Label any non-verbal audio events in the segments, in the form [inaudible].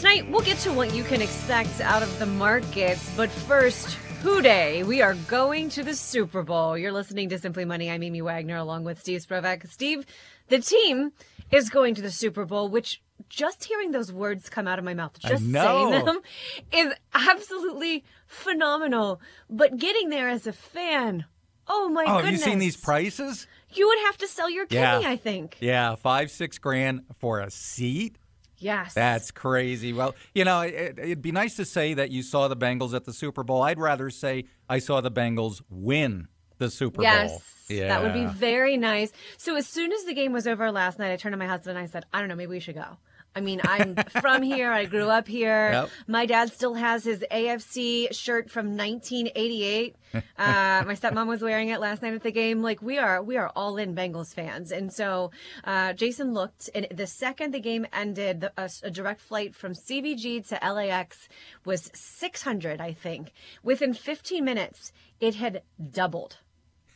Tonight, we'll get to what you can expect out of the markets, but first, Who Dey. We are going to the Super Bowl. You're listening to Simply Money. I'm Amy Wagner along with Steve Sprovach. Steve, the team is going to the Super Bowl, which just hearing those words come out of my mouth, just saying them, [laughs] is absolutely phenomenal. But getting there as a fan, oh my oh, goodness. have you seen these prices? You would have to sell your kidney, Yeah. I think. Yeah, five, six grand for a seat. Yes. That's crazy. Well, you know, it, it'd be nice to say that you saw the Bengals at the Super Bowl. I'd rather say I saw the Bengals win the Super Yes. Bowl. Yeah. That would be very nice. So as soon as the game was over last night, I turned to my husband and I said, I don't know, maybe we should go. I mean, I'm from here. I grew up here. Yep. My dad still has his AFC shirt from 1988. [laughs] Uh, my stepmom was wearing it last night at the game. Like we are, we are all in Bengals fans. And so uh, Jason looked, and the second the game ended, the, a, a direct flight from CVG to LAX was 600, I think. Within 15 minutes, it had doubled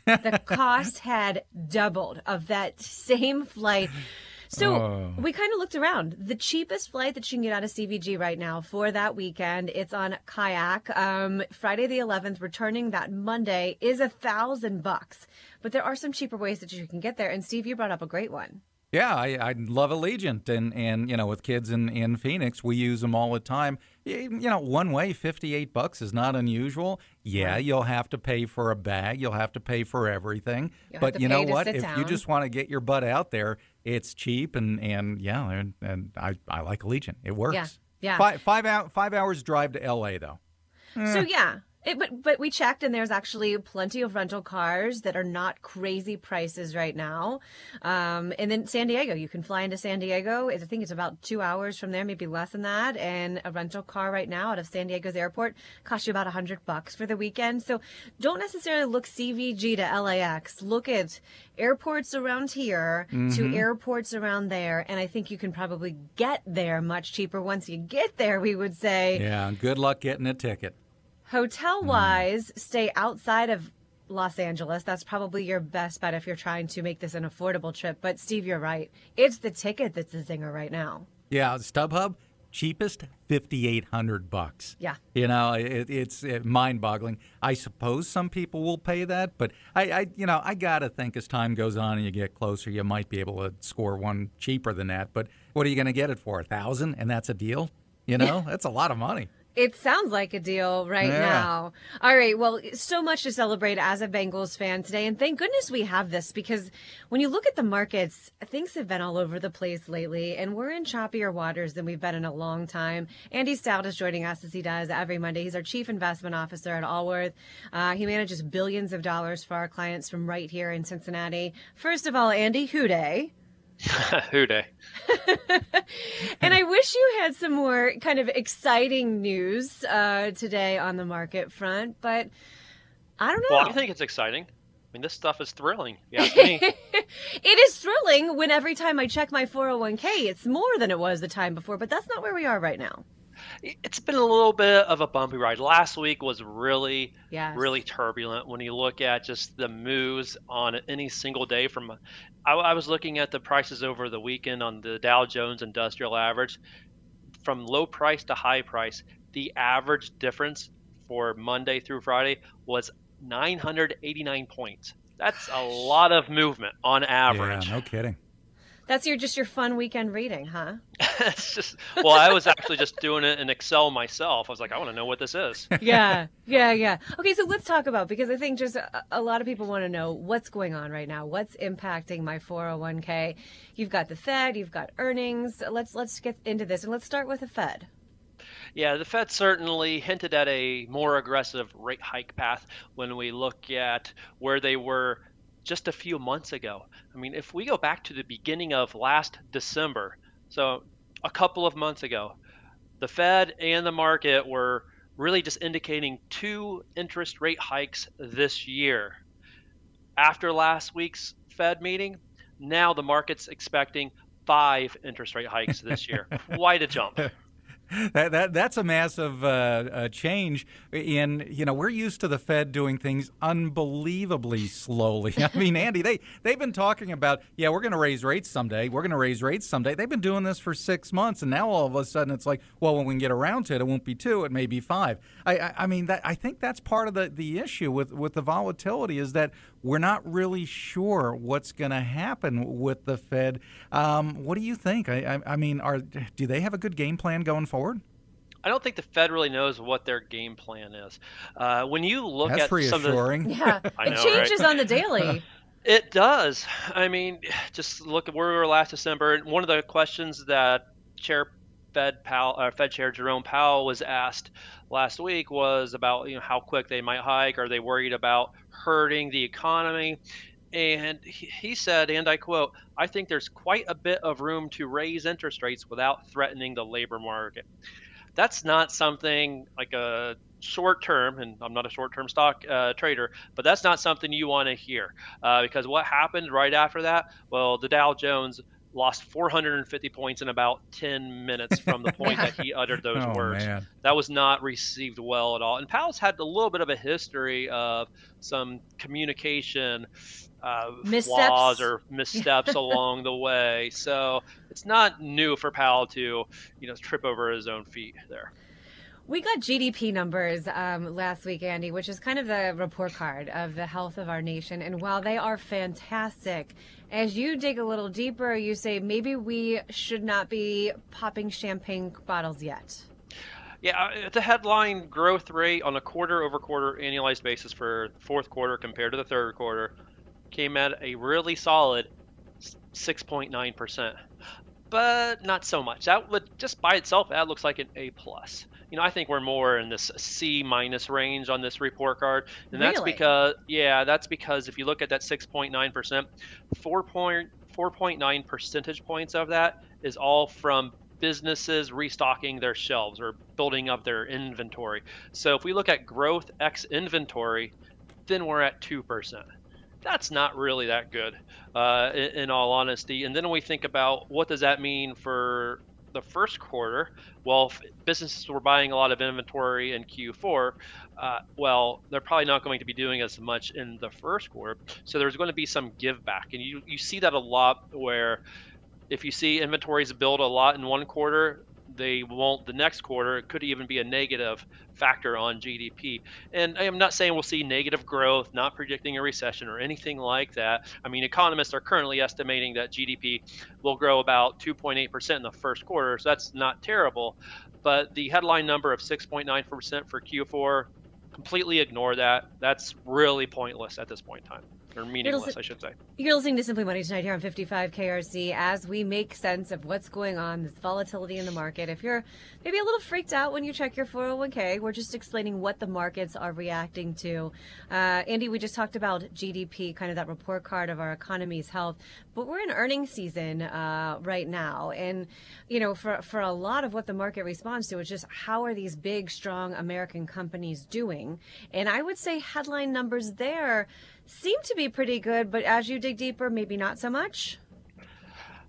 the [laughs] cost had doubled of that same flight. So Oh. we kind of looked around. The cheapest flight that you can get out of CVG right now for that weekend, it's on kayak. Um, Friday the 11th, returning that Monday is a thousand bucks. But there are some cheaper ways that you can get there. And Steve, you brought up a great one. Yeah, I, I love Allegiant, and and you know, with kids in in Phoenix, we use them all the time. You know, one way, fifty eight bucks is not unusual. Yeah, you'll have to pay for a bag, you'll have to pay for everything, You'll but you know what? If you just want to get your butt out there, it's cheap, and and yeah, and, and I I like Allegiant. It works. yeah. Five five out five hours drive to L.A. though. So eh. yeah, it, but but we checked, and there's actually plenty of rental cars that are not crazy prices right now. Um, and then San Diego, you can fly into San Diego. I think it's about two hours from there, maybe less than that. And a rental car right now out of San Diego's airport costs you about a hundred bucks for the weekend. So don't necessarily look CVG to LAX. Look at airports around here to airports around there, and I think you can probably get there much cheaper once you get there. We would say. Yeah, good luck getting a ticket. Mm. Hotel wise, stay outside of Los Angeles. That's probably your best bet if you're trying to make this an affordable trip. But Steve, you're right. It's the ticket that's the zinger right now. Yeah, StubHub cheapest fifty eight hundred bucks. Yeah. You know, it, it's it, mind-boggling. I suppose some people will pay that, but I, I, you know, I gotta think as time goes on and you get closer, you might be able to score one cheaper than that. But what are you going to get it for? A thousand, and that's a deal. You know, that's a lot of money. It sounds like a deal right Yeah. now. All right. Well, so much to celebrate as a Bengals fan today. And thank goodness we have this because when you look at the markets, things have been all over the place lately. And we're in choppier waters than we've been in a long time. Andy Stout is joining us as he does every Monday. He's our chief investment officer at Allworth. Uh, he manages billions of dollars for our clients from right here in Cincinnati. First of all, Andy, who dey? [laughs] Who Dey? [laughs] And I wish you had some more kind of exciting news uh, today on the market front, but I don't know. Well, I think it's exciting. I mean, this stuff is thrilling. if You ask me. [laughs] it is thrilling when every time I check my 401k, it's more than it was the time before, but that's not where we are right now. It's been a little bit of a bumpy ride. Last week was really, Yes. really turbulent when you look at just the moves on any single day. From I, I was looking at the prices over the weekend on the Dow Jones Industrial Average, from low price to high price. The average difference for Monday through Friday was 989 points. That's a lot of movement on average. Yeah, no kidding. That's your just your fun weekend reading, huh? [laughs] it's just well, I was actually just doing it in Excel myself. I was like, I want to know what this is. [laughs] yeah, yeah, yeah. Okay, so let's talk about because I think just a, a lot of people want to know what's going on right now. What's impacting my 401k? You've got the Fed, you've got earnings. Let's let's get into this and let's start with the Fed. Yeah, the Fed certainly hinted at a more aggressive rate hike path when we look at where they were just a few months ago. I mean, if we go back to the beginning of last December, so a couple of months ago, the Fed and the market were really just indicating two interest rate hikes this year. After last week's Fed meeting, now the market's expecting five interest rate hikes this year. [laughs] Quite a jump. That, that that's a massive uh, uh, change. In you know, we're used to the Fed doing things unbelievably slowly. [laughs] I mean, Andy, they they've been talking about yeah, we're going to raise rates someday. We're going to raise rates someday. They've been doing this for six months, and now all of a sudden it's like, well, when we get around to it, it won't be two, it may be five. I I, I mean, that, I think that's part of the the issue with with the volatility is that we're not really sure what's going to happen with the Fed. Um, what do you think? I, I, I mean, are do they have a good game plan going forward? I don't think the Fed really knows what their game plan is. Uh, when you look That's at reassuring. some of the, yeah, [laughs] I it changes right? on the daily. [laughs] It does. I mean, just look at where we were last December. One of the questions that Chair Fed Powell, uh, Fed Chair Jerome Powell was asked last week was about you know how quick they might hike. Are they worried about hurting the economy? And he, he said, and I quote, "I think there's quite a bit of room to raise interest rates without threatening the labor market." That's not something like a short term, and I'm not a short term stock uh, trader, but that's not something you want to hear uh, because what happened right after that? Well, the Dow Jones lost 450 points in about 10 minutes from the point that [laughs] he uttered those oh, words. Man. That was not received well at all. And Powell's had a little bit of a history of some communication uh, Missteps. flaws or [laughs] missteps along the way. So it's not new for Powell to, you know, trip over his own feet there. We got GDP numbers um, last week, Andy, which is kind of the report card of the health of our nation. And while they are fantastic, as you dig a little deeper, you say maybe we should not be popping champagne bottles yet. Yeah, uh, the headline growth rate on a quarter over quarter annualized basis for the fourth quarter compared to the third quarter came at a really solid 6.9%. But not so much. That would just by itself that looks like an A plus. You know, I think we're more in this C minus range on this report card, and that's Really? because yeah, that's because if you look at that 6.9 percent, 4.4.9 percentage points of that is all from businesses restocking their shelves or building up their inventory. So if we look at growth x inventory, then we're at two percent that's not really that good, uh, in, in, all honesty. And then we think about what does that mean for the first quarter? Well, businesses were buying a lot of inventory in Q4. Uh, well, they're probably not going to be doing as much in the first quarter. So there's going to be some give back, and you you see that a lot where if you see inventories build a lot in one quarter, they won't the next quarter. It could even be a negative factor on GDP. And I am not saying we'll see negative growth, not predicting a recession or anything like that. I mean, economists are currently estimating that GDP will grow about 2.8% in the first quarter, so that's not terrible. But the headline number of 6.9% for Q4, completely ignore that. That's really pointless at this point in time or meaningless, I should say. You're listening to Simply Money tonight here on 55 KRC as we make sense of what's going on, this volatility in the market. If you're maybe a little freaked out when you check your 401k, we're just explaining what the markets are reacting to. Uh, Andy, we just talked about GDP, kind of that report card of our economy's health, but we're in earnings season uh, right now, and you know, for for a lot of what the market responds to is just how are these big, strong American companies doing? And I would say headline numbers there seem to be pretty good, but as you dig deeper, maybe not so much.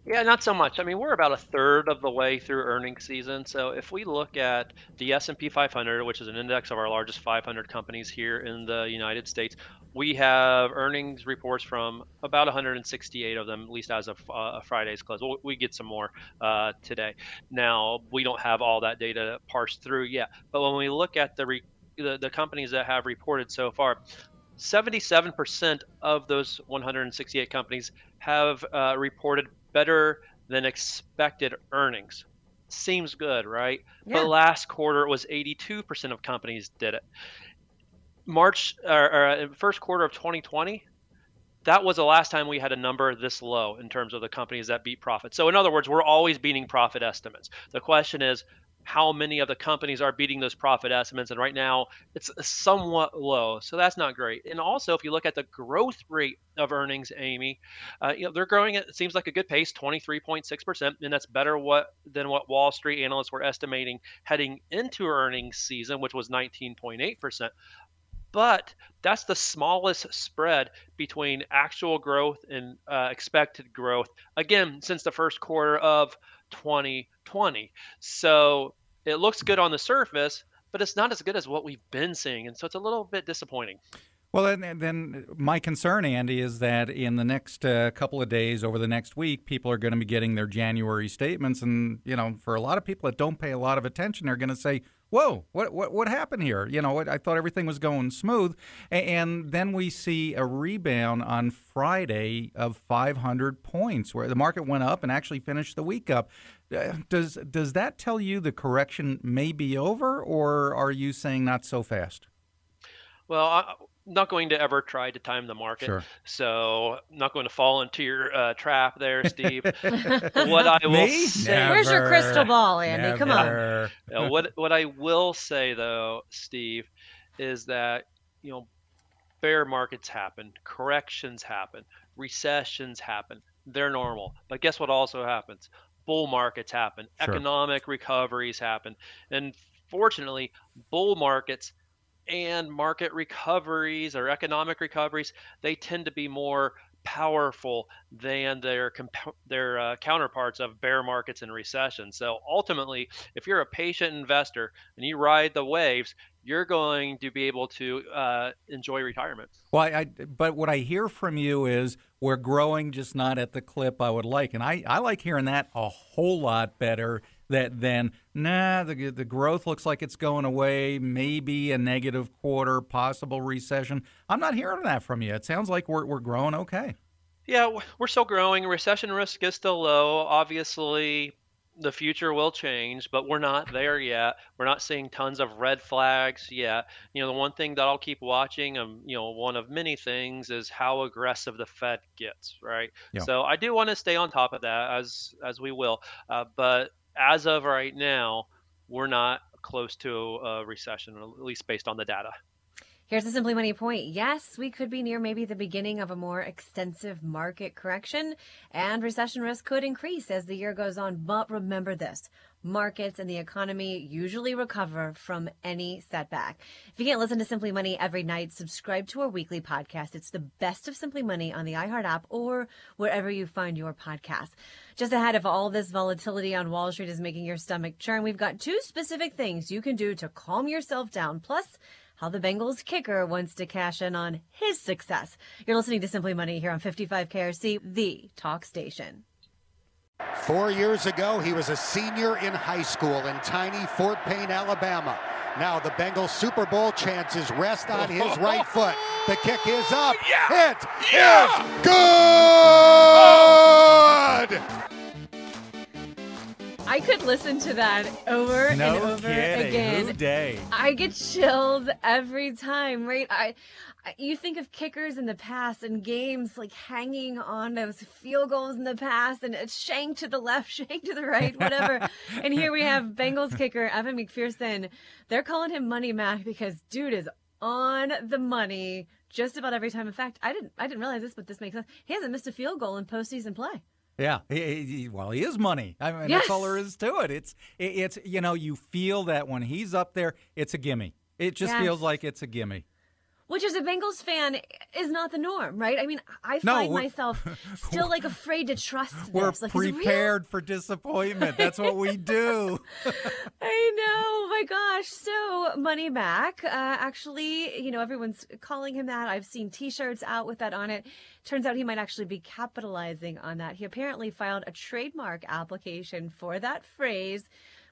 Yeah, not so much. I mean, we're about a third of the way through earnings season. So if we look at the S&P 500, which is an index of our largest 500 companies here in the United States, we have earnings reports from about 168 of them, at least as of uh, Friday's close. We'll, we get some more uh, today. Now, we don't have all that data parsed through yet, but when we look at the, re- the the companies that have reported so far, 77% of those 168 companies have uh, reported better than expected earnings. Seems good, right? Yeah. But last quarter it was 82% of companies did it. March or, or uh, first quarter of 2020, that was the last time we had a number this low in terms of the companies that beat profit. So in other words, we're always beating profit estimates. The question is how many of the companies are beating those profit estimates and right now it's somewhat low so that's not great. And also if you look at the growth rate of earnings amy uh, you know they're growing at it seems like a good pace 23.6% and that's better what than what wall street analysts were estimating heading into earnings season which was 19.8% but that's the smallest spread between actual growth and uh, expected growth again since the first quarter of 2020 so it looks good on the surface, but it's not as good as what we've been seeing, and so it's a little bit disappointing. Well, then, then my concern, Andy, is that in the next uh, couple of days, over the next week, people are going to be getting their January statements, and you know, for a lot of people that don't pay a lot of attention, they're going to say, "Whoa, what what what happened here?" You know, I thought everything was going smooth, and then we see a rebound on Friday of 500 points, where the market went up and actually finished the week up. Uh, does does that tell you the correction may be over, or are you saying not so fast? Well, not going to ever try to time the market. Sure. So not going to fall into your uh, trap there, Steve. [laughs] what I will Me? say, Never. Where's your crystal ball, Andy? Come on. Never. Uh, what what I will say though, Steve, is that you know bear markets happen, corrections happen, recessions happen. They're normal. But guess what also happens? Bull markets happen, Sure. economic recoveries happen, and fortunately, bull markets and market recoveries or economic recoveries they tend to be more powerful than their their uh, counterparts of bear markets and recessions. So ultimately, if you're a patient investor and you ride the waves, you're going to be able to uh, enjoy retirement. Well, I, I, but what I hear from you is we're growing, just not at the clip I would like, and I, I like hearing that a whole lot better. That then, nah, the the growth looks like it's going away. Maybe a negative quarter, possible recession. I'm not hearing that from you. It sounds like we're we're growing okay. Yeah, we're still growing. Recession risk is still low. Obviously, the future will change, but we're not there yet. We're not seeing tons of red flags yet. You know, the one thing that I'll keep watching, um, you know, one of many things is how aggressive the Fed gets, right? Yeah. So I do want to stay on top of that as as we will. Uh, but as of right now, we're not close to a recession, at least based on the data. Here's a Simply Money point. Yes, we could be near maybe the beginning of a more extensive market correction, and recession risk could increase as the year goes on. But remember this markets and the economy usually recover from any setback. If you can't listen to Simply Money every night, subscribe to our weekly podcast. It's the best of Simply Money on the iHeart app or wherever you find your podcasts. Just ahead of all this volatility on Wall Street is making your stomach churn, we've got two specific things you can do to calm yourself down. Plus, how the Bengals kicker wants to cash in on his success. You're listening to Simply Money here on 55 KRC, the talk station. Four years ago, he was a senior in high school in tiny Fort Payne, Alabama. Now the Bengals Super Bowl chances rest on his [laughs] right foot. The kick is up. It is good. I could listen to that over and over kidding. again. Who Dey? I get chills every time, right? I, I you think of kickers in the past and games like hanging on those field goals in the past and it's shank to the left, [laughs] shank to the right, whatever. and here we have Bengals kicker Evan McPherson. They're calling him Money Mac because dude is on the money just about every time. In fact, I didn't I didn't realize this, but this makes sense. He hasn't missed a field goal in postseason play. Yeah, he, he- well, he is money. I mean, Yes. that's all there is to it. It's it, it's you know you feel that when he's up there, it's a gimme. It just Yes. feels like it's a gimme. Which, as a Bengals fan, is not the norm, right? I mean, I find we're- myself [laughs] still like afraid to trust this. We're like, is it real? prepared for disappointment. That's what we do. [laughs] I know. Oh my gosh. So, Money Mac, uh, actually, you know, everyone's calling him that. I've seen t shirts out with that on it. Turns out he might actually be capitalizing on that. He apparently filed a trademark application for that phrase.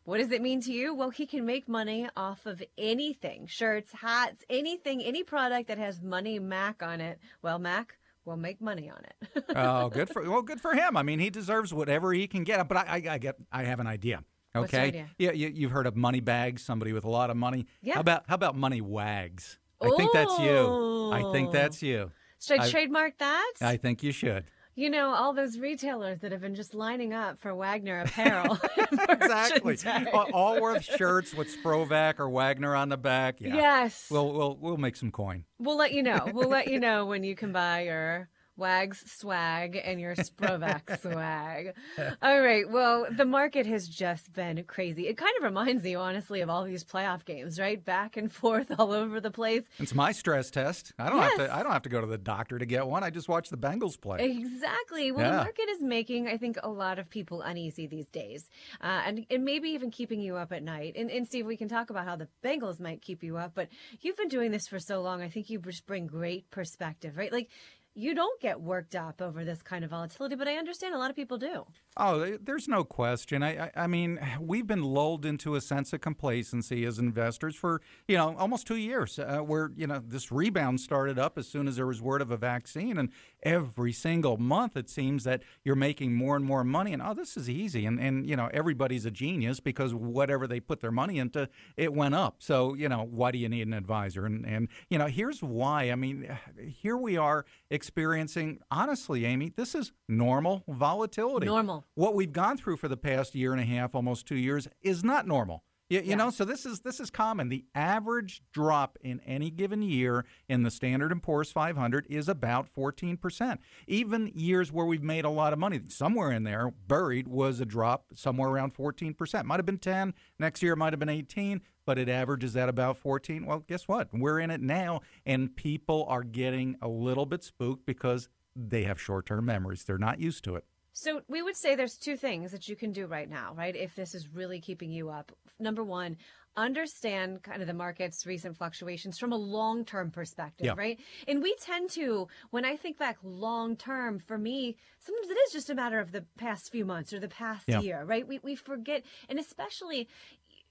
What does it mean to you? Well, he can make money off of anything shirts, hats, anything, any product that has Money Mac on it. Well, Mac will make money on it. [laughs] Oh, good [laughs] for well, good for him. I mean, he deserves whatever he can get. But I, I, I get, I have an idea. Okay, idea? yeah, you, you've heard of money bags, somebody with a lot of money. Yeah. How about how about money wags? I think that's you. I think that's you. Should I, I- trademark that? I think you should. You know, all those retailers that have been just lining up for Wagner apparel. [laughs] [laughs] Exactly. All- Allworth shirts with Sprovach or Wagner on the back. Yeah. Yes. We'll we'll we'll make some coin. We'll let you know. We'll let you know when you can buy your Wags swag and your Sprovach swag. All right. Well, the market has just been crazy. It kind of reminds you, honestly, of all these playoff games, right? Back and forth all over the place. It's my stress test. I don't Yes. have to. I don't have to go to the doctor to get one. I just watch the Bengals play. Exactly. Well, the market is making, I think, a lot of people uneasy these days, uh, and and maybe even keeping you up at night. And, and Steve, we can talk about how the Bengals might keep you up, but you've been doing this for so long. I think you just bring great perspective, right? Like. You don't get worked up over this kind of volatility, but I understand a lot of people do. Oh, there's no question. I, I, I mean, we've been lulled into a sense of complacency as investors for you know almost two years, uh, where you know this rebound started up as soon as there was word of a vaccine, and every single month it seems that you're making more and more money, and oh, this is easy, and and you know everybody's a genius because whatever they put their money into, it went up. So you know why do you need an advisor? And and you know here's why. I mean, [sighs] here we are experiencing honestly, Amy, this is normal volatility. Normal. What we've gone through for the past year and a half, almost two years, is not normal. You, you Yeah. know, so this is this is common. The average drop in any given year in the Standard and Poor's 500 is about 14 percent. Even years where we've made a lot of money, somewhere in there buried was a drop somewhere around 14 percent. Might have been 10. Next year might have been 18, but it averages at about 14. Well, guess what? We're in it now, and people are getting a little bit spooked because they have short-term memories. They're not used to it. So we would say there's two things that you can do right now, right? If this is really keeping you up. Number one, understand kind of the market's recent fluctuations from a long-term perspective, Yeah. right? And we tend to, when I think back long-term, for me, sometimes it is just a matter of the past few months or the past Yeah. year, right? We we forget, and especially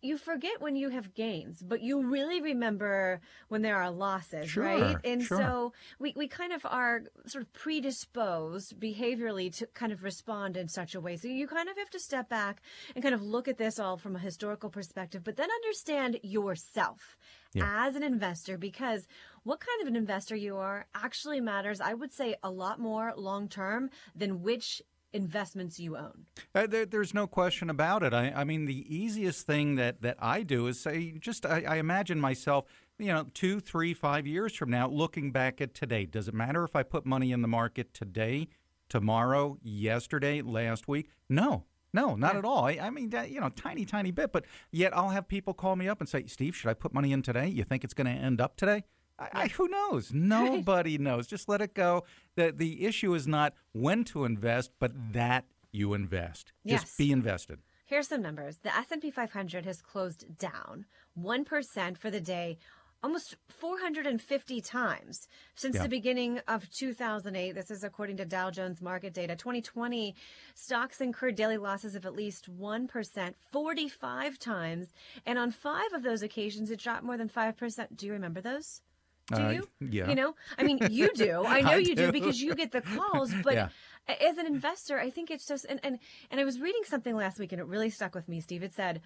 you forget when you have gains, but you really remember when there are losses, Sure, right? And sure. so we, we kind of are sort of predisposed behaviorally to kind of respond in such a way. So you kind of have to step back and kind of look at this all from a historical perspective, but then understand yourself Yeah. as an investor because what kind of an investor you are actually matters, I would say, a lot more long term than which investments you own. Uh, there, there's no question about it. I, I mean, the easiest thing that, that I do is say, just I, I imagine myself, you know, two, three, five years from now, looking back at today. Does it matter if I put money in the market today, tomorrow, yesterday, last week? No. No, not Yeah. at all. I, I mean, that, you know, tiny, tiny bit. But yet, I'll have people call me up and say, "Steve, should I put money in today? You think it's going to end up today?" I, I, who knows? [laughs] Nobody knows. Just let it go. the The issue is not when to invest, but that you invest. Yes. Just be invested. Here's some numbers. The S&P 500 has closed down 1% for the day almost 450 times since Yeah. the beginning of 2008. This is according to Dow Jones market data. 2020 stocks incurred daily losses of at least 1% 45 times, and on 5 of those occasions it dropped more than 5%. Do you remember those? Do Uh, you? yeah. You know, I mean, you do. [laughs] I know I you do. do. because you get the calls. [laughs] But Yeah. as an investor, I think it's just and, and and I was reading something last week and it really stuck with me, Steve. It said,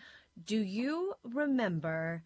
"Do you remember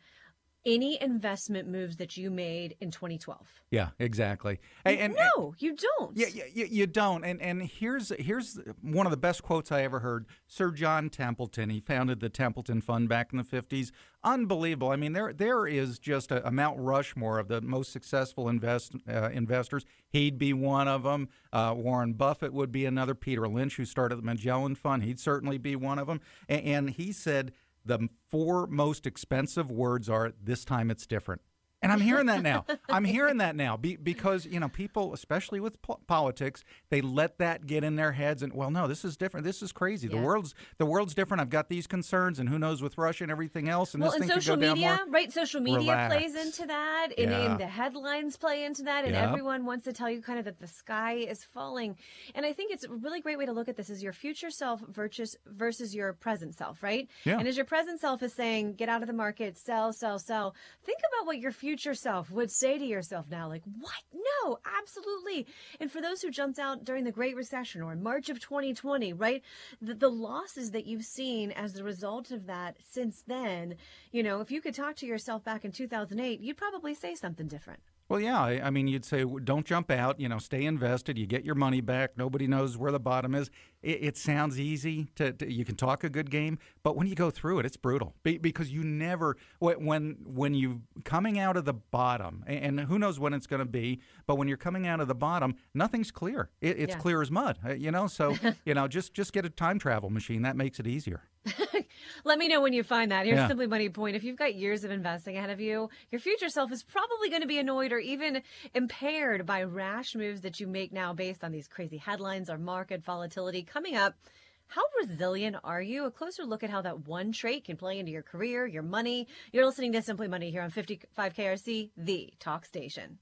any investment moves that you made in 2012?" Yeah, exactly. And, and- no, you don't. Yeah, you, you, you don't. And and here's here's one of the best quotes I ever heard. Sir John Templeton. He founded the Templeton Fund back in the fifties. Unbelievable. I mean, there there is just a, a Mount Rushmore of the most successful invest uh, investors. He'd be one of them. Uh, Warren Buffett would be another. Peter Lynch, who started the Magellan Fund, he'd certainly be one of them. And, and he said the four most expensive words are "This time it's different." And I'm hearing that now. [laughs] I'm hearing that now be, because you know people, especially with po- politics, they let that get in their heads. And well, no, this is different. This is crazy. The world's the world's different. I've got these concerns, and who knows with Russia and everything else. And well, this and thing could social go down media, more. right? Social media Relax. plays into that, and, Yeah. and the headlines play into that, and Yep. everyone wants to tell you kind of that the sky is falling. And I think it's a really great way to look at this: is your future self versus versus your present self, right? Yeah. And as your present self is saying, "Get out of the market, sell, sell, sell," think about what your future self would say to yourself now, like, "What? No, absolutely." And for those who jumped out during the Great Recession or in March of 2020, right? The, the losses that you've seen as the result of that since then, you know, if you could talk to yourself back in 2008, you'd probably say something different. Well, yeah. I, I, mean, you'd say don't jump out. You know, stay invested. You get your money back. Nobody knows where the bottom is. It, it sounds easy to, to, you can talk a good game, but when you go through it, it's brutal Be, because you never when when you coming out of the bottom, and who knows when it's going to be, but when you're coming out of the bottom, nothing's clear. It, it's yeah. clear as mud. Uh, you know, so [laughs] you know, just just get a time travel machine. That makes it easier. [laughs] Let me know when you find that. Here's yeah. simply money point. If you've got years of investing ahead of you, your future self is probably going to be annoyed or even impaired by rash moves that you make now based on these crazy headlines or market volatility coming up. How resilient are you? A closer look at how that one trait can play into your career, your money. You're listening to Simply Money here on 55 KRC, the talk station.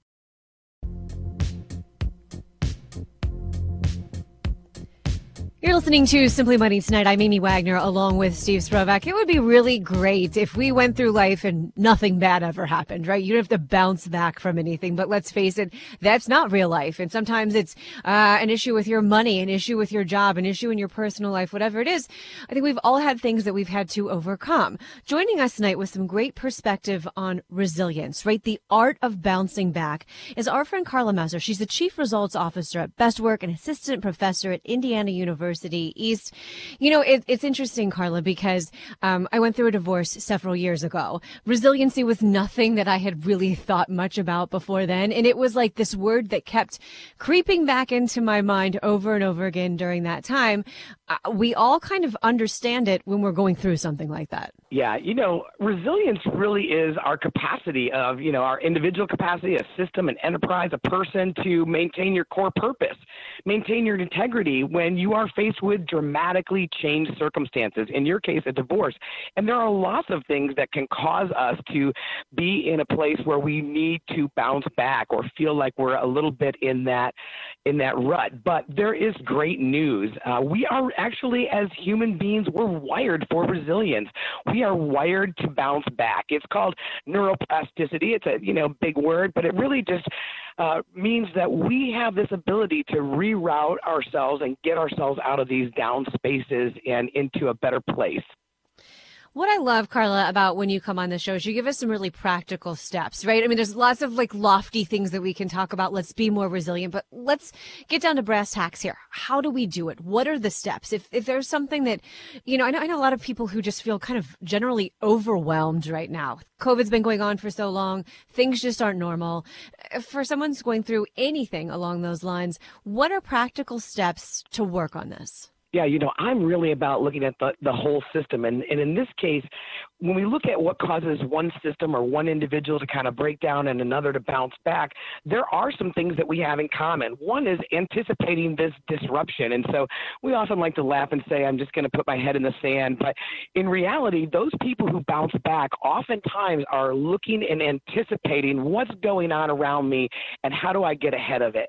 You're listening to Simply Money tonight. I'm Amy Wagner along with Steve Sprovach. It would be really great if we went through life and nothing bad ever happened, right? You don't have to bounce back from anything. But let's face it, that's not real life. And sometimes it's uh, an issue with your money, an issue with your job, an issue in your personal life, whatever it is. I think we've all had things that we've had to overcome. Joining us tonight with some great perspective on resilience, right? The art of bouncing back is our friend Carla Messer. She's the Chief Results Officer at Best Work and Assistant Professor at Indiana University. University East. You know, it, it's interesting, Carla, because um, I went through a divorce several years ago. Resiliency was nothing that I had really thought much about before then. And it was like this word that kept creeping back into my mind over and over again during that time. Uh, we all kind of understand it when we're going through something like that. Yeah, you know, resilience really is our capacity of, you know, our individual capacity, a system, an enterprise, a person to maintain your core purpose, maintain your integrity when you are faced with dramatically changed circumstances. In your case, a divorce. And there are lots of things that can cause us to be in a place where we need to bounce back or feel like we're a little bit in that in that rut. But there is great news. Uh, we are actually, as human beings, we're wired for resilience. We are wired to bounce back. It's called neuroplasticity. It's a you know big word, but it really just uh, means that we have this ability to reroute ourselves and get ourselves out of these down spaces and into a better place. What I love, Carla, about when you come on the show is you give us some really practical steps, right? I mean, there's lots of like lofty things that we can talk about. Let's be more resilient, but let's get down to brass tacks here. How do we do it? What are the steps? If, if there's something that, you know, I know, I know a lot of people who just feel kind of generally overwhelmed right now. COVID's been going on for so long. Things just aren't normal. For someone's going through anything along those lines, what are practical steps to work on this? Yeah, you know, I'm really about looking at the, the whole system. And, and in this case, when we look at what causes one system or one individual to kind of break down and another to bounce back, there are some things that we have in common. One is anticipating this disruption. And so we often like to laugh and say, I'm just going to put my head in the sand. But in reality, those people who bounce back oftentimes are looking and anticipating what's going on around me and how do I get ahead of it.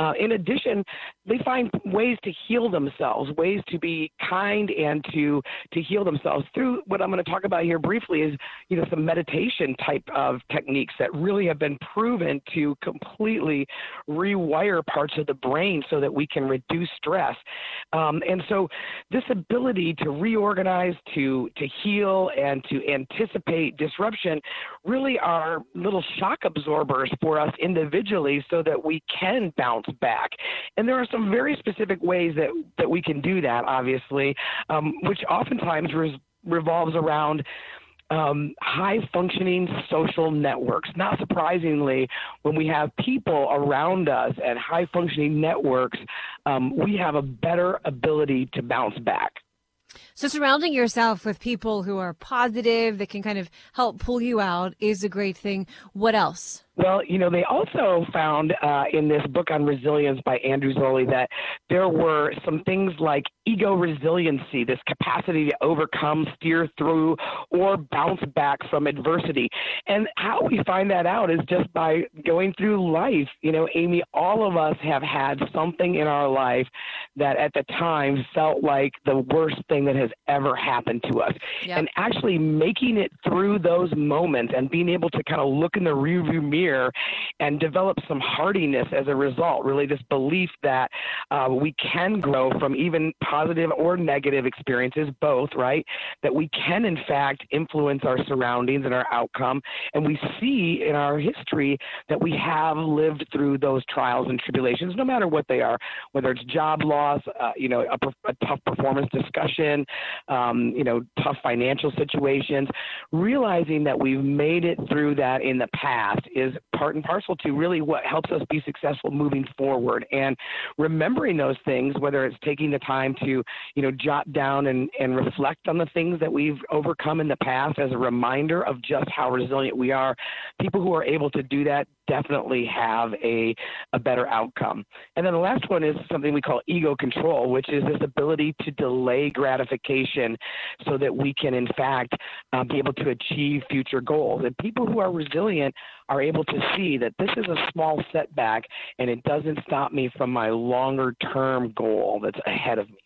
Uh, in addition, they find ways to heal themselves, ways to be kind and to to heal themselves through what I'm going to talk about here briefly is you know some meditation type of techniques that really have been proven to completely rewire parts of the brain so that we can reduce stress. Um, and so this ability to reorganize, to to heal, and to anticipate disruption really are little shock absorbers for us individually so that we can bounce back. And there are some very specific ways that, that we can do that, obviously, um, which oftentimes re- revolves around um, high functioning social networks. Not surprisingly, when we have people around us and high functioning networks, um, we have a better ability to bounce back. So surrounding yourself with people who are positive that can kind of help pull you out is a great thing. What else? Well, you know, they also found uh, in this book on resilience by Andrew Zolli that there were some things like ego resiliency, this capacity to overcome, steer through, or bounce back from adversity. And how we find that out is just by going through life. You know, Amy, all of us have had something in our life that at the time felt like the worst thing that has ever happened to us. Yep. And actually making it through those moments and being able to kind of look in the rearview mirror and develop some hardiness as a result. Really, this belief that uh, we can grow from even positive or negative experiences, both, right? That we can, in fact, influence our surroundings and our outcome. And we see in our history that we have lived through those trials and tribulations, no matter what they are, whether it's job loss, uh, you know, a, a, tough performance discussion, um, you know, tough financial situations. Realizing that we've made it through that in the past is part and parcel to really what helps us be successful moving forward. And remembering those things, whether it's taking the time to, you know, jot down and, and reflect on the things that we've overcome in the past as a reminder of just how resilient we are. People who are able to do that definitely have a, a better outcome. And then the last one is something we call ego control, which is this ability to delay gratification so that we can, in fact, uh, be able to achieve future goals. And people who are resilient are able to see that this is a small setback and it doesn't stop me from my longer term goal that's ahead of me.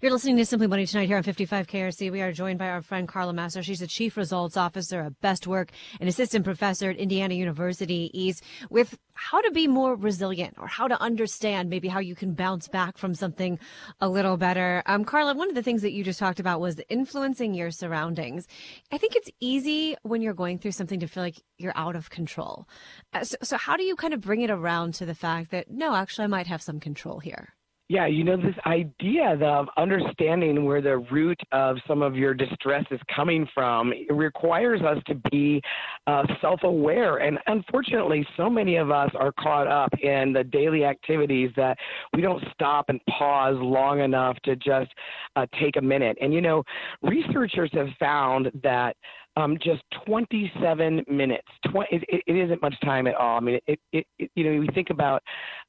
You're listening to Simply Money tonight here on 55 KRC. We are joined by our friend Carla Messer. She's the Chief Results Officer at Best Work and Assistant Professor at Indiana University East with how to be more resilient or how to understand maybe how you can bounce back from something a little better. Um, Carla, one of the things that you just talked about was influencing your surroundings. I think it's easy when you're going through something to feel like you're out of control. Uh, so, so how do you kind of bring it around to the fact that, no, actually, I might have some control here? Yeah, you know, this idea of understanding where the root of some of your distress is coming from requires us to be uh, self aware. And unfortunately, so many of us are caught up in the daily activities that we don't stop and pause long enough to just uh, take a minute. And, you know, researchers have found that um, just 27 minutes. 20, it, it isn't much time at all. I mean, it, it, it you know, we think about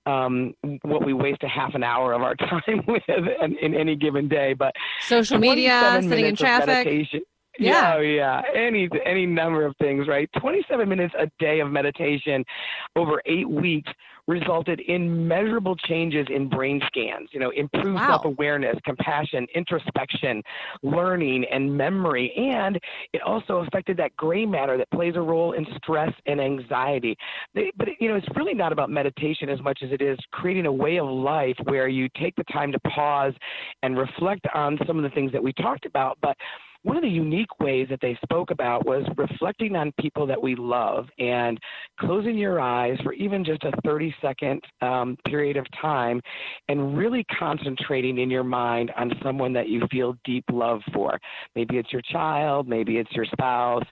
um, what we waste a half an hour of our [laughs] time with in, in any given day, but social media, sitting in traffic. Yeah. Oh, yeah. Any any number of things, right? 27 minutes a day of meditation over eight weeks resulted in measurable changes in brain scans, you know, improved wow. self awareness, compassion, introspection, learning, and memory. And it also affected that gray matter that plays a role in stress and anxiety. They, but, you know, it's really not about meditation as much as it is creating a way of life where you take the time to pause and reflect on some of the things that we talked about. But one of the unique ways that they spoke about was reflecting on people that we love and closing your eyes for even just a 30 second um, period of time and really concentrating in your mind on someone that you feel deep love for. Maybe it's your child, maybe it's your spouse,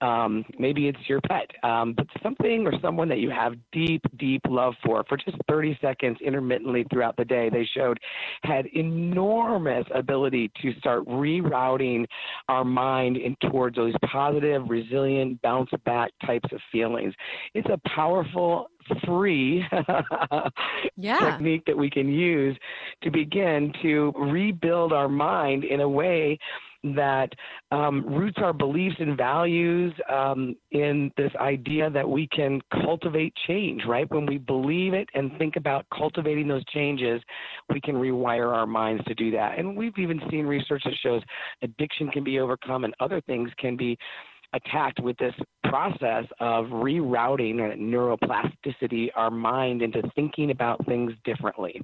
um, maybe it's your pet, um, but something or someone that you have deep, deep love for, for just 30 seconds intermittently throughout the day, they showed had enormous ability to start rerouting our mind in towards those positive, resilient, bounce back types of feelings. It's a powerful free [laughs] yeah. technique that we can use to begin to rebuild our mind in a way that um, roots our beliefs and values um, in this idea that we can cultivate change, right? When we believe it and think about cultivating those changes, we can rewire our minds to do that. And we've even seen research that shows addiction can be overcome and other things can be attacked with this process of rerouting neuroplasticity our mind into thinking about things differently.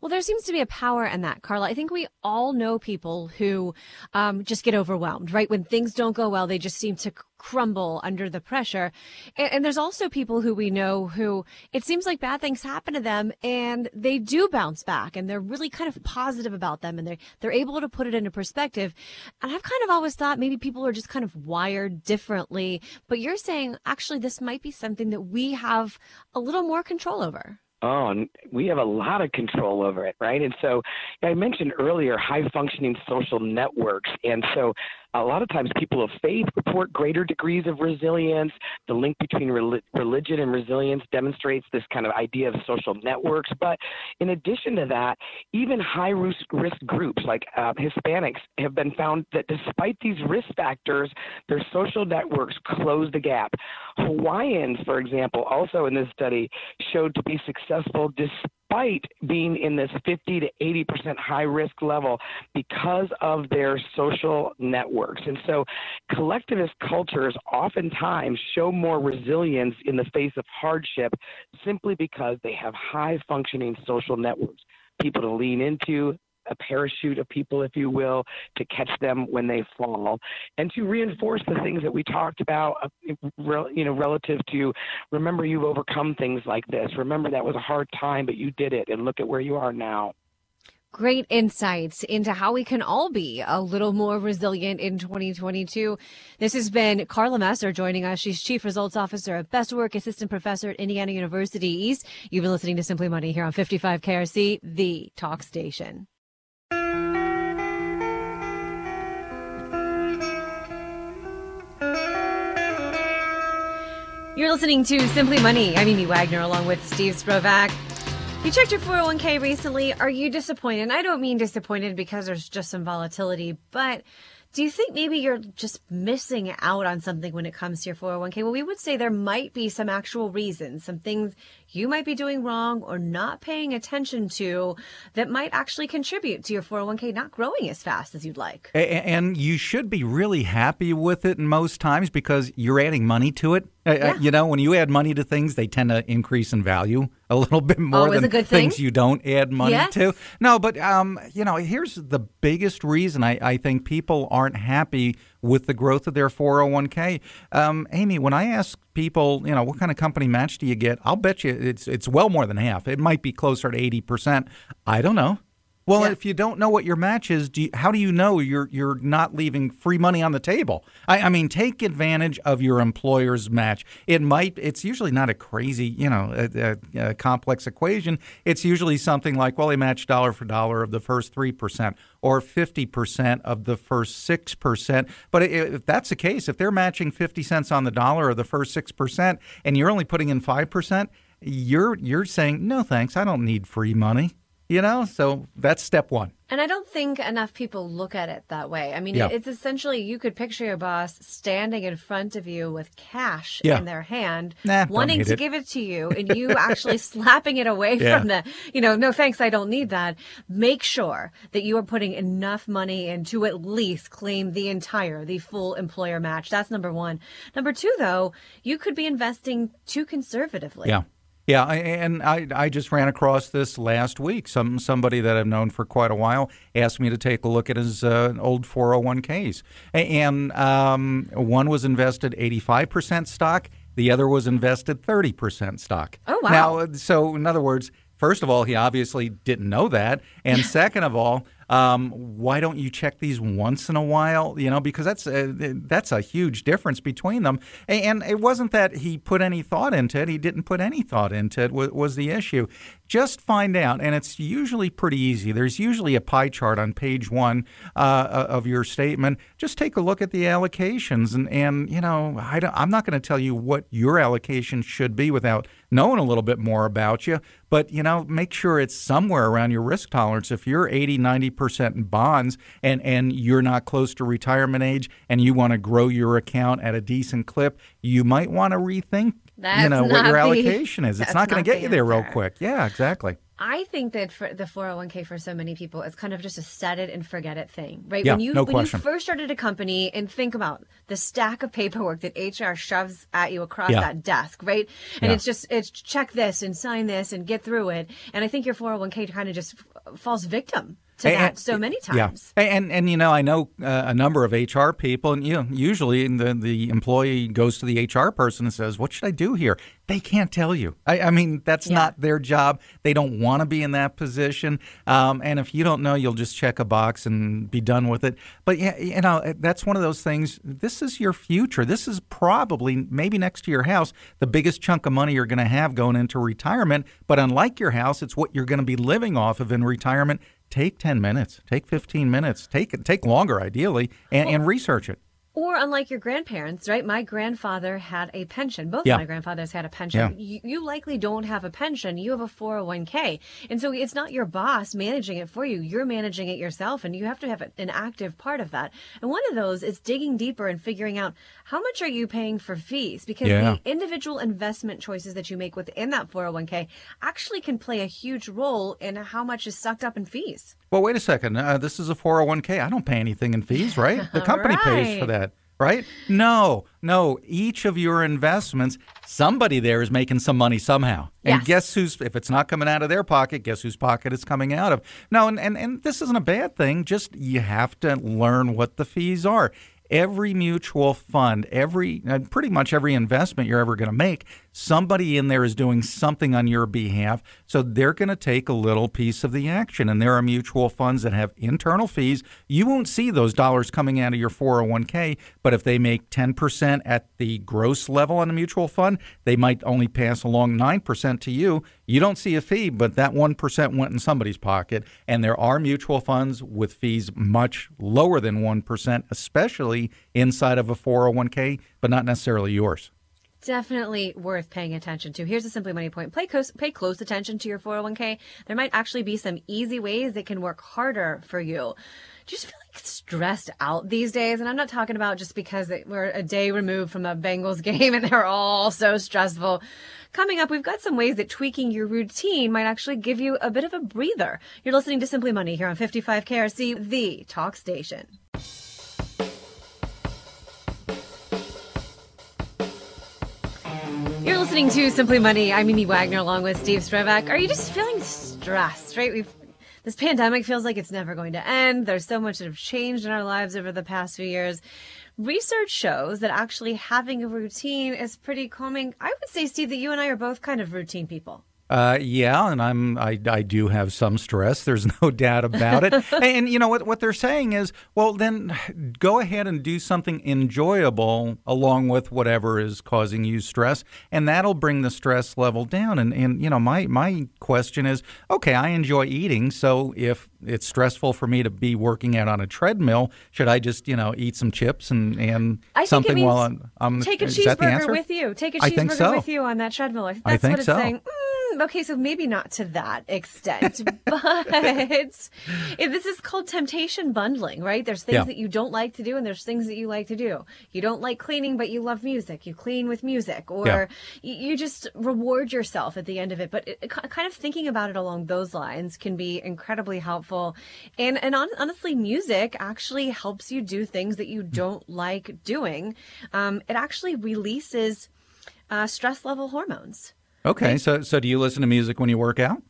Well, there seems to be a power in that, Carla. I think we all know people who um, just get overwhelmed, right? When things don't go well, they just seem to crumble under the pressure. And, and, there's also people who we know who it seems like bad things happen to them and they do bounce back and they're really kind of positive about them and they're, they're able to put it into perspective. And I've kind of always thought maybe people are just kind of wired differently, but you're saying actually this might be something that we have a little more control over. Oh, we have a lot of control over it, right? And so I mentioned earlier high functioning social networks. And so a lot of times people of faith report greater degrees of resilience. The link between religion and resilience demonstrates this kind of idea of social networks. But in addition to that, even high risk, groups like uh, Hispanics have been found that despite these risk factors, their social networks close the gap. Hawaiians, for example, also in this study showed to be successful dis- despite being in this 50 to 80% high risk level because of their social networks. And so collectivist cultures oftentimes show more resilience in the face of hardship simply because they have high functioning social networks. People to lean into, a parachute of people, if you will, to catch them when they fall, and to reinforce the things that we talked about, uh, you know, relative to remember you've overcome things like this. Remember that was a hard time, but you did it, and look at where you are now. Great insights into how we can all be a little more resilient in 2022. This has been Carla Messer joining us. She's Chief Results Officer at Best Work, Assistant Professor at Indiana University East. You've been listening to Simply Money here on 55 KRC, the talk station. You're listening to Simply Money. I'm Amy Wagner along with Steve Sprovach. You checked your 401k recently. Are you disappointed? And I don't mean disappointed because there's just some volatility, but do you think maybe you're just missing out on something when it comes to your 401k? Well, we would say there might be some actual reasons, some things you might be doing wrong or not paying attention to that might actually contribute to your 401k not growing as fast as you'd like. And you should be really happy with it most times because you're adding money to it. Yeah. You know, when you add money to things, they tend to increase in value a little [laughs] bit more Always than things you don't add money yes. to. No, but um, you know, here's the biggest reason I, I think people aren't happy with the growth of their 401k. Um, Amy, when I ask people, you know, what kind of company match do you get? I'll bet you it's it's well more than half. It might be closer to 80%. I don't know. Well, yeah. if you don't know what your match is, do you, how do you know you're you're not leaving free money on the table? I, I, mean, take advantage of your employer's match. It might. It's usually not a crazy, you know, a, a, a complex equation. It's usually something like, well, they match dollar for dollar of the first three percent or fifty percent of the first six percent. But if that's the case, if they're matching fifty cents on the dollar of the first six percent, and you're only putting in five percent, you're you're saying no, thanks. I don't need free money. You know, so that's step one. And I don't think enough people look at it that way. I mean, yeah. it's essentially you could picture your boss standing in front of you with cash yeah. in their hand, nah, wanting to it. give it to you, and [laughs] you actually slapping it away yeah. from the, you know, no thanks, I don't need that. Make sure that you are putting enough money in to at least claim the entire, the full employer match. That's number one. Number two, though, you could be investing too conservatively. Yeah. Yeah, and I, I just ran across this last week. Some somebody that I've known for quite a while asked me to take a look at his uh, old 401ks, and um, one was invested 85% stock, the other was invested 30% stock. Oh wow! Now, so in other words, first of all, he obviously didn't know that, and second of all. Um, why don't you check these once in a while? You know, because that's a, that's a huge difference between them. And it wasn't that he put any thought into it; he didn't put any thought into it. Was, was the issue? Just find out, and it's usually pretty easy. There's usually a pie chart on page one uh, of your statement. Just take a look at the allocations, and and you know, I I'm not going to tell you what your allocation should be without knowing a little bit more about you. But you know, make sure it's somewhere around your risk tolerance. If you're 80, 90 percent in bonds and, and you're not close to retirement age and you want to grow your account at a decent clip, you might want to rethink that's you know what your the, allocation is. [laughs] It's not going to get you there real quick. Yeah, exactly. I think that for the 401k for so many people, it's kind of just a set it and forget it thing, right? Yeah, when you no when question. you first started a company and think about the stack of paperwork that HR shoves at you across yeah. that desk, right? And yeah. it's just it's check this and sign this and get through it. And I think your 401k kind of just falls victim to and, that so many times. Yeah, and and you know I know uh, a number of HR people, and you know usually the the employee goes to the HR person and says, "What should I do here?" They can't tell you. I, I mean, that's yeah. not their job. They don't want to be in that position. Um, and if you don't know, you'll just check a box and be done with it. But yeah, you know that's one of those things. This is your future. This is probably maybe next to your house the biggest chunk of money you're going to have going into retirement. But unlike your house, it's what you're going to be living off of in retirement take 10 minutes, take 15 minutes, take take longer ideally and, and research it. Or unlike your grandparents, right? My grandfather had a pension. Both Yeah. my grandfathers had a pension. Yeah. You, you likely don't have a pension. You have a 401k. And so it's not your boss managing it for you. You're managing it yourself and you have to have an active part of that. And one of those is digging deeper and figuring out how much are you paying for fees? Because Yeah. the individual investment choices that you make within that 401k actually can play a huge role in how much is sucked up in fees. Well, wait a second. Uh, this is a 401k. I don't pay anything in fees, right? [laughs] The company pays for that, right? No, no. Each of your investments, somebody there is making some money somehow. And Yes. guess who's, if it's not coming out of their pocket, guess whose pocket it's coming out of? No, and, and, and this isn't a bad thing. Just you have to learn what the fees are. Every mutual fund, every uh, pretty much every investment you're ever going to make, somebody in there is doing something on your behalf. So they're going to take a little piece of the action. And there are mutual funds that have internal fees. You won't see those dollars coming out of your 401k, but if they make 10% at the gross level on a mutual fund, they might only pass along 9% to you. You don't see a fee, but that 1% went in somebody's pocket. And there are mutual funds with fees much lower than 1%, especially inside of a 401k, but not necessarily yours. Definitely worth paying attention to. Here's a Simply Money point. Pay close, pay close attention to your 401k. There might actually be some easy ways that can work harder for you. Just feel like stressed out these days? And I'm not talking about just because we're a day removed from a Bengals [laughs] game and they're all so stressful. Coming up, we've got some ways that tweaking your routine might actually give you a bit of a breather. You're listening to Simply Money here on 55 KRC, the talk station. You're listening to Simply Money. I'm Amy Wagner along with Steve Sprovach. Are you just feeling stressed, right? We've this pandemic feels like it's never going to end. There's so much that have changed in our lives over the past few years. Research shows that actually having a routine is pretty calming. I would say, Steve, that you and I are both kind of routine people. Uh, yeah, and I'm I, I do have some stress. [laughs] There's no doubt about it. and, [laughs] and you know what what they're saying is, well, then go ahead and do something enjoyable along with whatever is causing you stress, and that'll bring the stress level down. And and you know, my my question is, okay, I enjoy eating, so if it's stressful for me to be working out on a treadmill, should I just you know eat some chips and and I something while I'm, I'm take a is that the cheeseburger with you. Take a cheeseburger so. with you on that treadmill. That's I think what it's so. saying. Mm, okay, so maybe not to that extent, [laughs] but this is called temptation bundling, right? There's things Yeah. that you don't like to do, and there's things that you like to do. You don't like cleaning, but you love music. You clean with music, or Yeah. you just reward yourself at the end of it. But it, it kind of thinking about it along those lines can be incredibly helpful. And and on, honestly, music actually helps you do things that you don't like doing. Um, it actually releases uh, stress level hormones. Okay, so so do you listen to music when you work out?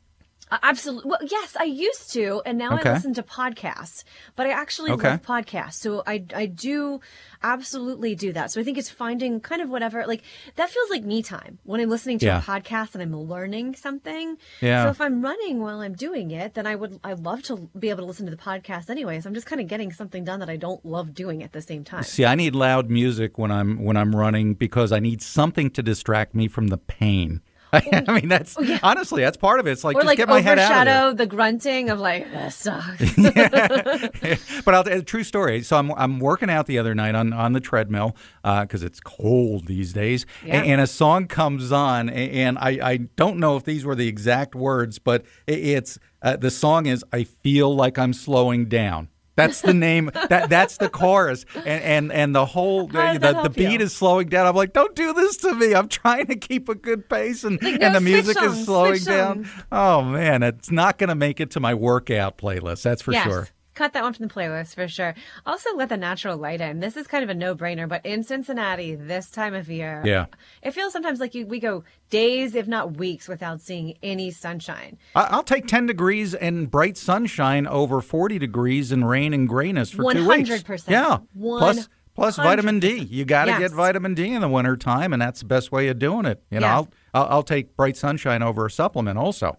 Uh, absolutely. Well, yes, I used to, and now Okay. I listen to podcasts. But I actually Okay. love podcasts, so I I do absolutely do that. So I think it's finding kind of whatever like that feels like me time when I'm listening to Yeah. a podcast and I'm learning something. Yeah. So if I'm running while I'm doing it, then I would I love to be able to listen to the podcast anyway. So I'm just kind of getting something done that I don't love doing at the same time. See, I need loud music when I'm when I'm running because I need something to distract me from the pain. [laughs] I mean, that's honestly that's part of it. It's like Or just like get my head out of there. overshadow the grunting of like this sucks. [laughs] [laughs] but I'll, a true story. So I'm I'm working out the other night on on the treadmill because it's cold these days, Yeah. and, a song comes on, a- and I I don't know if these were the exact words, but i- it's uh, the song is "I feel like I'm slowing down." That's the name. that that's the chorus, and and, and the whole How the, the beat you? is slowing down. I'm like, don't do this to me. I'm trying to keep a good pace, and Like, and no, the music songs, is slowing down. songs. Oh man, it's not going to make it to my workout playlist. That's for yes. sure. Cut that one from the playlist for sure. Also, let the natural light in. This is kind of a no-brainer, but in Cincinnati this time of year, Yeah. it feels sometimes like you, we go days, if not weeks, without seeing any sunshine. I'll take 10 degrees and bright sunshine over 40 degrees and rain and grayness for two weeks. 100%. Yeah. Plus, plus 100%. vitamin D. You got to Yes. get vitamin D in the wintertime, and that's the best way of doing it. You know, Yeah. I'll, I'll, I'll take bright sunshine over a supplement also.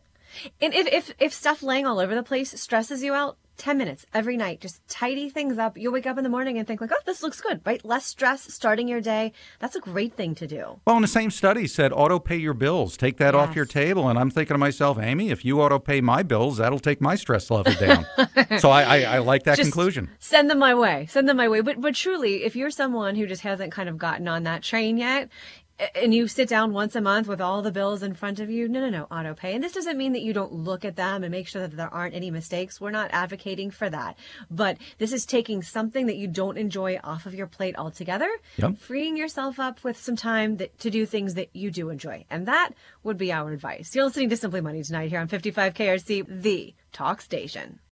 And if, if if stuff laying all over the place stresses you out, 10 minutes every night, just tidy things up. You'll wake up in the morning and think like, oh, this looks good, right? Less stress starting your day. That's a great thing to do. Well, and the same study said auto pay your bills. Take that off your table. And I'm thinking to myself, Amy, if you auto pay my bills, that'll take my stress level down. [laughs] so I, I, I like that Just conclusion. Send them my way. Send them my way. But but truly, if you're someone who just hasn't kind of gotten on that train yet, and you sit down once a month with all the bills in front of you, no, no, no, auto pay. And this doesn't mean that you don't look at them and make sure that there aren't any mistakes. We're not advocating for that. But this is taking something that you don't enjoy off of your plate altogether, Yep. freeing yourself up with some time that, to do things that you do enjoy. And that would be our advice. You're listening to Simply Money tonight here on 55KRC, the talk station.